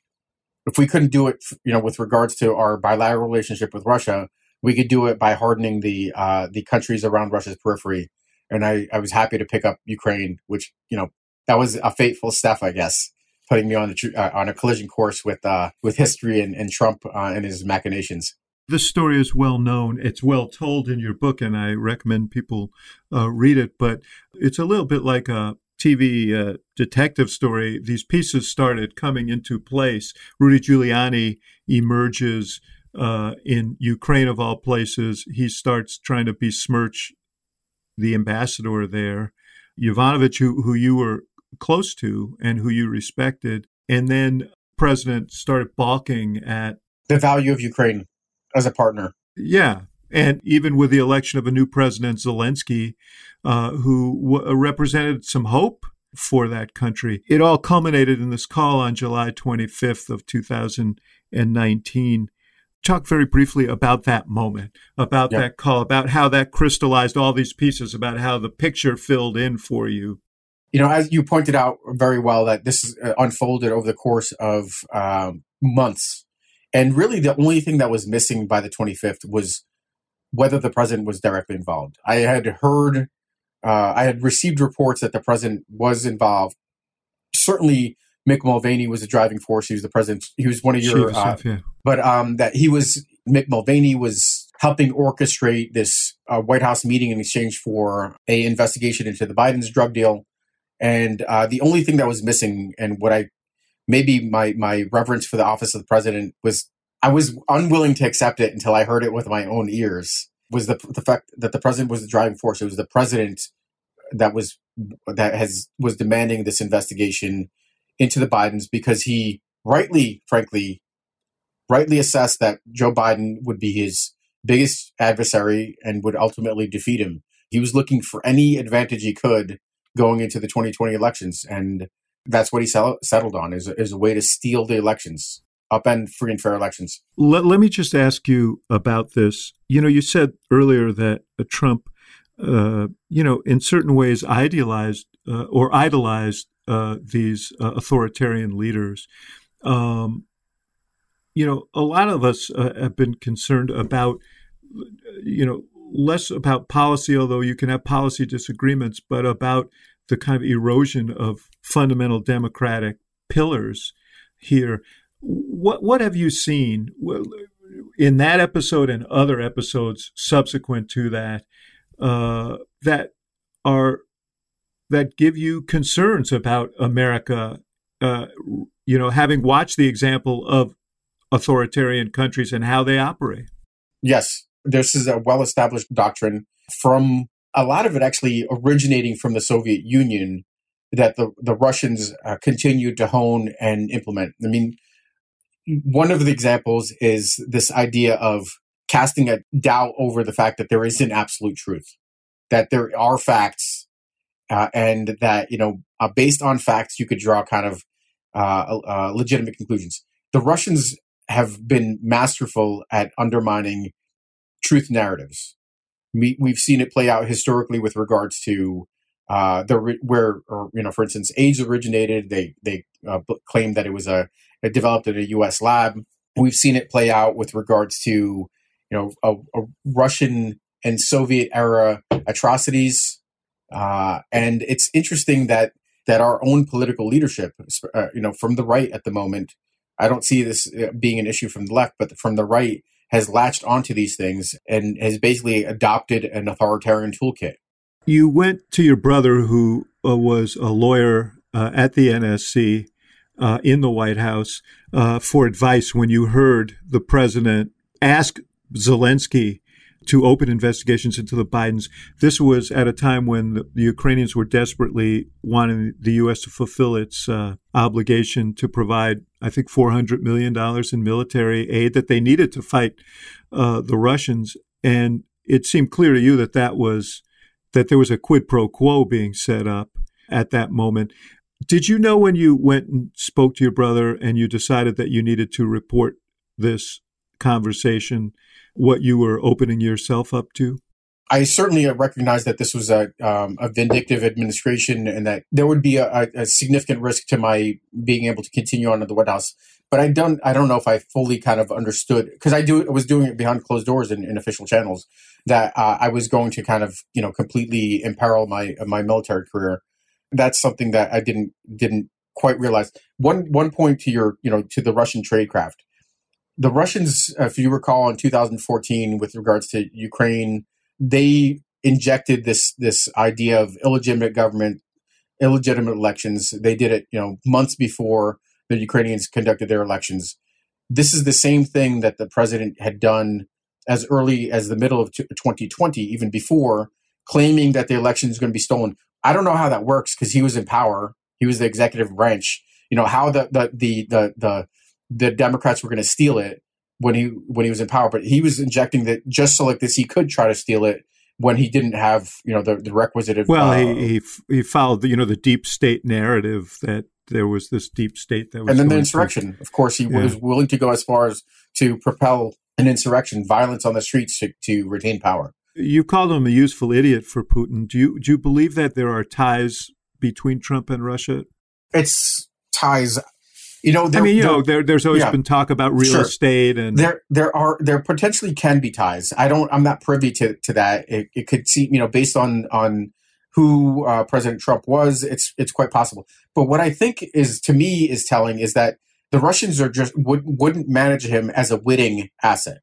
if we couldn't do it, you know, with regards to our bilateral relationship with Russia, we could do it by hardening the uh, the countries around Russia's periphery. And I, I was happy to pick up Ukraine, which you know that was a fateful step, I guess, putting me on a uh, on a collision course with uh, with history and, and Trump uh, and his machinations. This story is well known. It's well told in your book, and I recommend people uh, read it. But it's a little bit like a TV uh, detective story. These pieces started coming into place. Rudy Giuliani emerges uh, in Ukraine, of all places. He starts trying to besmirch the ambassador there, Yovanovitch, who, who you were close to and who you respected. And then president started balking at the value of Ukraine as a partner. Yeah. And even with the election of a new president, Zelensky, uh, who w- represented some hope for that country, it all culminated in this call on July 25th of 2019. Talk very briefly about that moment, about that call, about how that crystallized all these pieces, about how the picture filled in for you. You know, as you pointed out very well, that this uh, unfolded over the course of um, months and really, the only thing that was missing by the 25th was whether the president was directly involved. I had heard, uh, I had received reports that the president was involved. Certainly, Mick Mulvaney was a driving force. He was the president. He was one of your, uh, yeah. but um, that he was Mick Mulvaney was helping orchestrate this uh, White House meeting in exchange for a investigation into the Biden's drug deal. And uh, the only thing that was missing, and what I maybe my my reverence for the office of the president was I was unwilling to accept it until I heard it with my own ears. Was the the fact that the president was the driving force? It was the president that was that has was demanding this investigation into the Bidens because he rightly, frankly, rightly assessed that Joe Biden would be his biggest adversary and would ultimately defeat him. He was looking for any advantage he could going into the 2020 elections, and that's what he settled on is, is a way to steal the elections upend free and fair elections let, let me just ask you about this you know you said earlier that uh, trump uh, you know in certain ways idealized uh, or idolized these uh, authoritarian leaders um, you know a lot of us uh, have been concerned about you know less about policy although you can have policy disagreements but about the kind of erosion of fundamental democratic pillars here. What what have you seen in that episode and other episodes subsequent to that uh, that are that give you concerns about America? Uh, you know, having watched the example of authoritarian countries and how they operate. Yes, this is a well-established doctrine from a lot of it actually originating from the Soviet Union that the, the Russians uh, continued to hone and implement. I mean, one of the examples is this idea of casting a doubt over the fact that there is an absolute truth. that there are facts, uh, and that you know, uh, based on facts, you could draw kind of uh, uh, legitimate conclusions. The Russians have been masterful at undermining truth narratives. We, we've seen it play out historically with regards to uh, the where, or, you know, for instance, AIDS originated. They they uh, claimed that it was a it developed in a U.S. lab. We've seen it play out with regards to you know a, a Russian and Soviet era atrocities, uh, and it's interesting that that our own political leadership, uh, you know, from the right at the moment, I don't see this uh, being an issue from the left, but from the right has latched onto these things and has basically adopted an authoritarian toolkit. You went to your brother, who uh, was a lawyer uh, at the NSC uh, in the White House, for advice when you heard the president ask Zelensky to open investigations into the Bidens. This was at a time when the, Ukrainians were desperately wanting the U.S. to fulfill its uh, obligation to provide, I think, $400 million in military aid that they needed to fight uh, the Russians. And it seemed clear to you that that was that there was a quid pro quo being set up at that moment. Did you know when you went and spoke to your brother and you decided that you needed to report this conversation what you were opening yourself up to? I certainly recognize that this was a, um, a vindictive administration and that there would be a, a, significant risk to my being able to continue on in the White House. But I don't, I don't know if I fully kind of understood because I do, I was doing it behind closed doors in, in official channels that uh, I was going to kind of, you know, completely imperil my my military career. That's something that I didn't didn't quite realize. One one point to your, you know, to the Russian trade craft the Russians, if you recall, in 2014, with regards to Ukraine, they injected this this idea of illegitimate government, illegitimate elections. They did it, you know, months before the Ukrainians conducted their elections. This is the same thing that the president had done as early as the middle of 2020, even before, claiming that the election is going to be stolen. I don't know how that works because he was in power. He was the executive branch. You know how the the the the, the the Democrats were going to steal it when he when he was in power, but he was injecting that just so like this he could try to steal it when he didn't have you know the, the requisite. Of, well, uh, he, he he followed the, you know the deep state narrative that there was this deep state that was and then the insurrection. Of course, he yeah. was willing to go as far as to propel an insurrection, violence on the streets to, to retain power. You called him a useful idiot for Putin. Do you do you believe that there are ties between Trump and Russia? It's ties you know, I mean, you know, there, there's always yeah, been talk about real sure. estate, and there there are there potentially can be ties. I don't, I'm not privy to to that. It, it could seem, you know, based on on who uh, President Trump was, it's it's quite possible. But what I think is to me is telling is that the Russians are just would wouldn't manage him as a witting asset.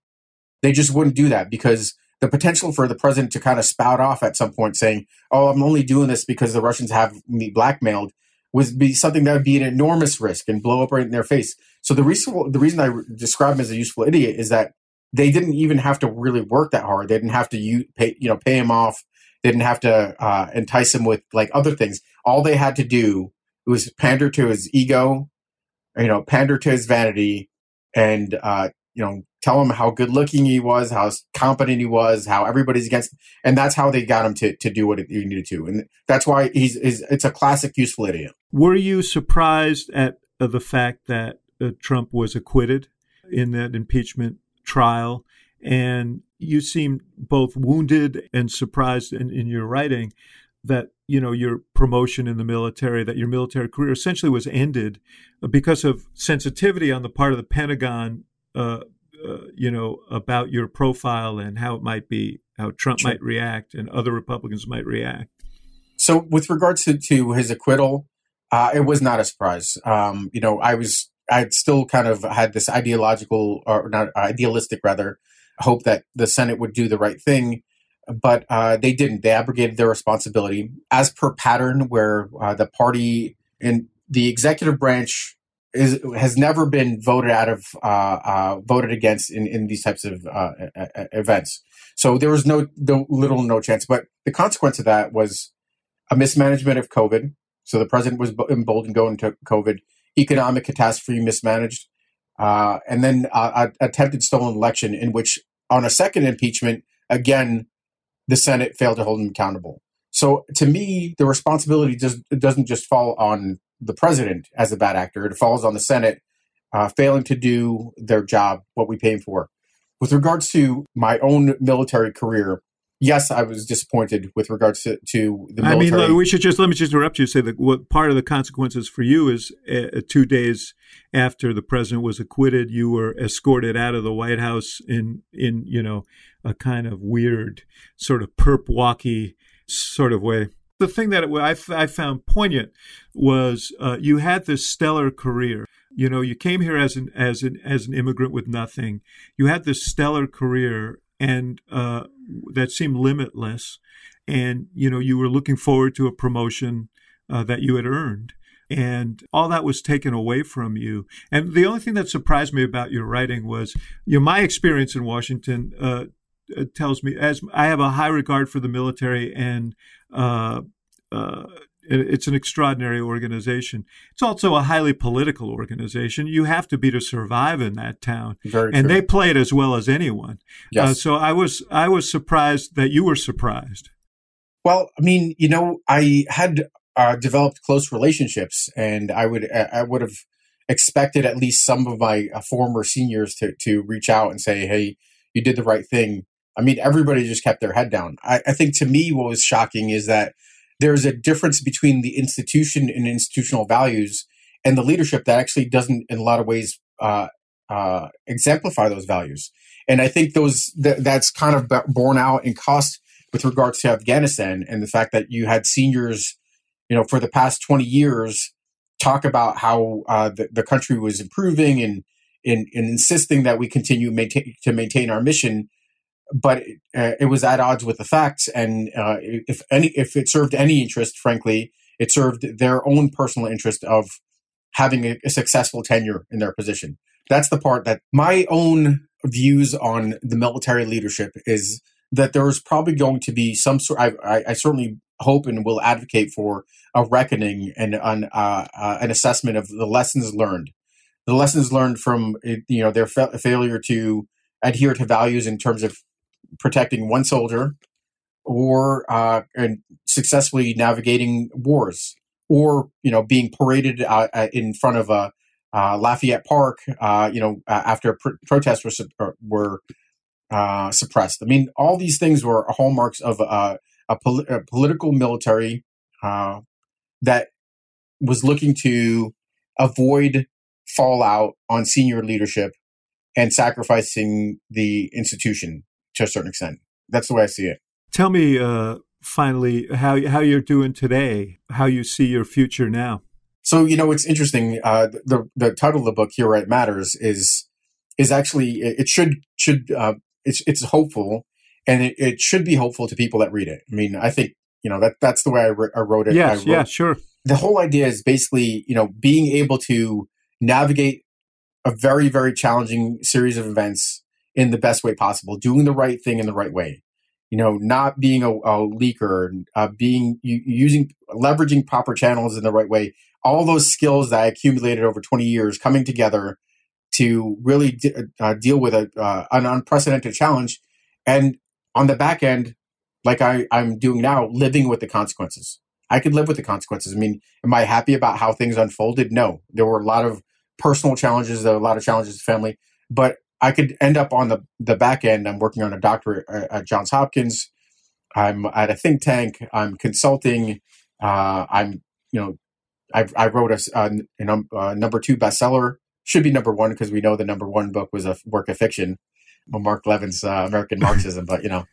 They just wouldn't do that because the potential for the president to kind of spout off at some point saying, "Oh, I'm only doing this because the Russians have me blackmailed," would be something that would be an enormous risk and blow up right in their face. So the reason the reason I describe him as a useful idiot is that they didn't even have to really work that hard. They didn't have to you pay you know pay him off. They didn't have to uh, entice him with like other things. All they had to do was pander to his ego, you know, pander to his vanity, and uh, you know tell him how good looking he was, how competent he was, how everybody's against, him. and that's how they got him to to do what he needed to, and that's why he's, he's it's a classic useful idiot. Were you surprised at the fact that uh, Trump was acquitted in that impeachment trial? And you seem both wounded and surprised in, in your writing that you know your promotion in the military, that your military career essentially was ended because of sensitivity on the part of the Pentagon. Uh, uh, you know about your profile and how it might be how Trump sure. might react and other Republicans might react. So, with regards to, to his acquittal, uh, it was not a surprise. Um, you know, I was I still kind of had this ideological or not idealistic rather hope that the Senate would do the right thing, but uh, they didn't. They abrogated their responsibility as per pattern, where uh, the party in the executive branch is has never been voted out of uh, uh, voted against in, in these types of uh, events. So there was no, no little no chance. But the consequence of that was a mismanagement of COVID. So the president was emboldened going to COVID, economic catastrophe mismanaged, uh, and then uh, attempted stolen election in which on a second impeachment again the Senate failed to hold him accountable. So to me, the responsibility just doesn't just fall on the president as a bad actor; it falls on the Senate uh, failing to do their job, what we pay for. With regards to my own military career, yes, I was disappointed with regards to, to the military. I mean, we should just let me just interrupt you. Say that what part of the consequences for you is uh, two days after the president was acquitted, you were escorted out of the White House in in you know a kind of weird sort of perp walky sort of way. The thing that I, I found poignant was uh, you had this stellar career. You know, you came here as an as an as an immigrant with nothing. You had this stellar career, and uh, that seemed limitless. And you know, you were looking forward to a promotion uh, that you had earned, and all that was taken away from you. And the only thing that surprised me about your writing was, you know, my experience in Washington uh, tells me as I have a high regard for the military and. Uh, uh, it's an extraordinary organization. It's also a highly political organization. You have to be to survive in that town, Very and true. they play it as well as anyone. Yes. Uh, so I was I was surprised that you were surprised. Well, I mean, you know, I had uh, developed close relationships, and I would I would have expected at least some of my uh, former seniors to to reach out and say, "Hey, you did the right thing." I mean, everybody just kept their head down. I, I think to me, what was shocking is that there's a difference between the institution and institutional values and the leadership that actually doesn't, in a lot of ways, uh, uh, exemplify those values. And I think those th- that's kind of borne out in cost with regards to Afghanistan and the fact that you had seniors, you know, for the past 20 years talk about how uh, the, the country was improving and, and, and insisting that we continue maintain, to maintain our mission but uh, it was at odds with the facts. And uh, if any, if it served any interest, frankly, it served their own personal interest of having a, a, successful tenure in their position. That's the part that my own views on the military leadership is that there's probably going to be some sort. I, I, I certainly hope and will advocate for a reckoning and an, uh, uh an assessment of the lessons learned. The lessons learned from you know their fa- failure to adhere to values in terms of protecting one soldier or uh, and successfully navigating wars or you know being paraded uh, uh in front of a uh, Lafayette Park, uh, you know, after pr- protests were were uh, suppressed. I mean, all these things were hallmarks of a, pol- a political military that was looking to avoid fallout on senior leadership and sacrificing the institution to a certain extent. That's the way I see it. Tell me uh, finally how how you're doing today, how you see your future now. So you know it's interesting. Uh, the the title of the book, "Here Right Matters," is is actually it should should uh, it's it's hopeful, and it, it should be hopeful to people that read it. I mean, I think you know that that's the way I, re- I wrote it. Yes, wrote, yeah, sure. The whole idea is basically you know being able to navigate a very very challenging series of events in the best way possible, doing the right thing in the right way. You know, not being a, a leaker, uh, being using leveraging proper channels in the right way. All those skills that I accumulated over 20 years coming together to really de- uh, deal with a, uh, an unprecedented challenge, and on the back end, like I, I'm doing now, living with the consequences. I could live with the consequences. I mean, am I happy about how things unfolded? No, there were a lot of personal challenges, there were a lot of challenges to family, but I could end up on the the back end. I'm working on a doctorate at Johns Hopkins. I'm at a think tank. I'm consulting. Uh, I'm you know I, I wrote a, a, a, number two bestseller. Should be number one because we know the number one book was a work of fiction, Mark Levin's uh, American Marxism. but you know,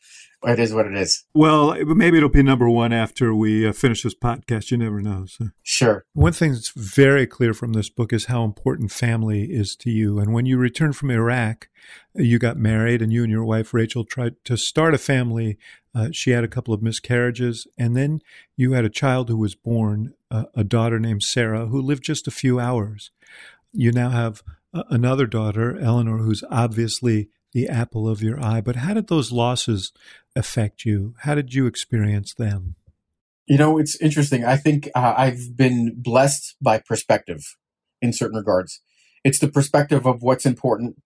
it is what it is. Well, maybe it'll be number one after we uh, finish this podcast. You never know. So. Sure. One thing that's very clear from this book is how important family is to you. And when you returned from Iraq, you got married, and you and your wife Rachel tried to start a family. Uh, she had a couple of miscarriages, and then you had a child who was born, uh, a daughter named Sarah, who lived just a few hours. You now have another daughter, Eleanor, who's obviously the apple of your eye. But how did those losses affect you? How did you experience them? You know, it's interesting. I think uh, I've been blessed by perspective in certain regards. It's the perspective of what's important.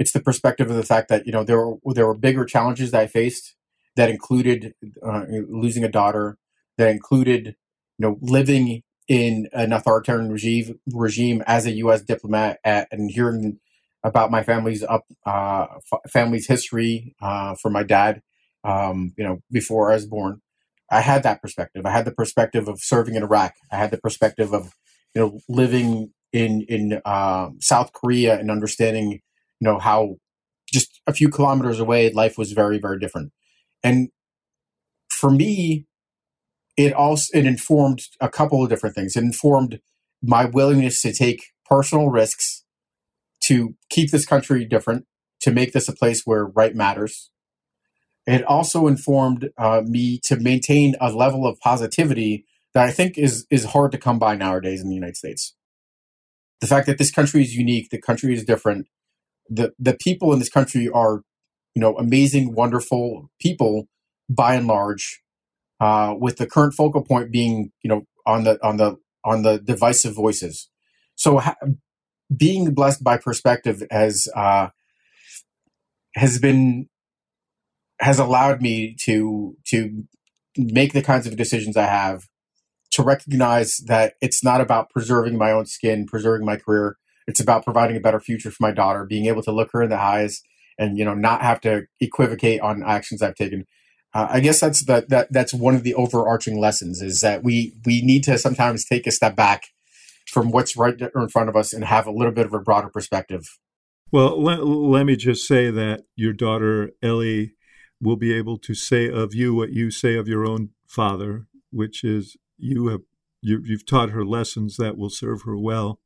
It's the perspective of the fact that you know there were there were bigger challenges that I faced that included uh, losing a daughter, that included you know living in an authoritarian regime regime as a U.S. diplomat at, and hearing about my family's up uh, f- family's history uh, from my dad, um, you know, before I was born. I had that perspective. I had the perspective of serving in Iraq. I had the perspective of you know living in in uh, South Korea and understanding you know how just a few kilometers away life was very very different. And for me, it also it informed a couple of different things. It informed my willingness to take personal risks to keep this country different, to make this a place where right matters. It also informed uh, me to maintain a level of positivity that I think is is hard to come by nowadays in the United States. The fact that this country is unique, the country is different, the the people in this country are, you know, amazing, wonderful people by and large, uh, with the current focal point being, you know, on the on the on the divisive voices. So ha- being blessed by perspective has uh, has been has allowed me to to make the kinds of decisions I have to recognize that it's not about preserving my own skin, preserving my career. It's about providing a better future for my daughter, being able to look her in the eyes and you know not have to equivocate on actions I've taken. Uh, I guess that's the, that that's one of the overarching lessons is that we we need to sometimes take a step back from what's right in front of us and have a little bit of a broader perspective. Well, let, let me just say that your daughter Ellie will be able to say of you what you say of your own father, which is you have you, have taught her lessons that will serve her well,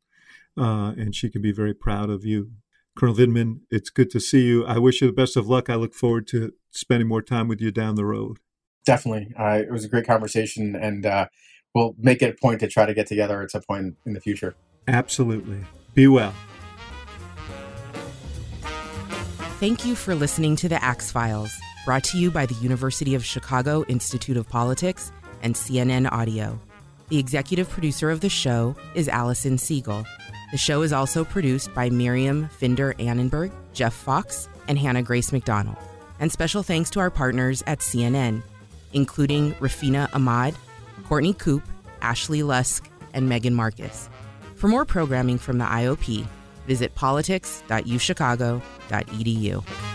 uh, and she can be very proud of you. Colonel Vindman, it's good to see you. I wish you the best of luck. I look forward to spending more time with you down the road. Definitely. Uh, it was a great conversation, and uh, we'll make it a point to try to get together at some point in the future. Absolutely. Be well. Thank you for listening to the Axe Files, brought to you by the University of Chicago Institute of Politics and CNN Audio. The executive producer of the show is Allison Siegel. The show is also produced by Miriam Finder Annenberg, Jeff Fox, and Hannah Grace McDonald. And special thanks to our partners at CNN, including Rafeena Ahmad, Courtney Coupe, Ashley Lusk, and Megan Marcus. For more programming from the IOP, visit politics.uchicago.edu.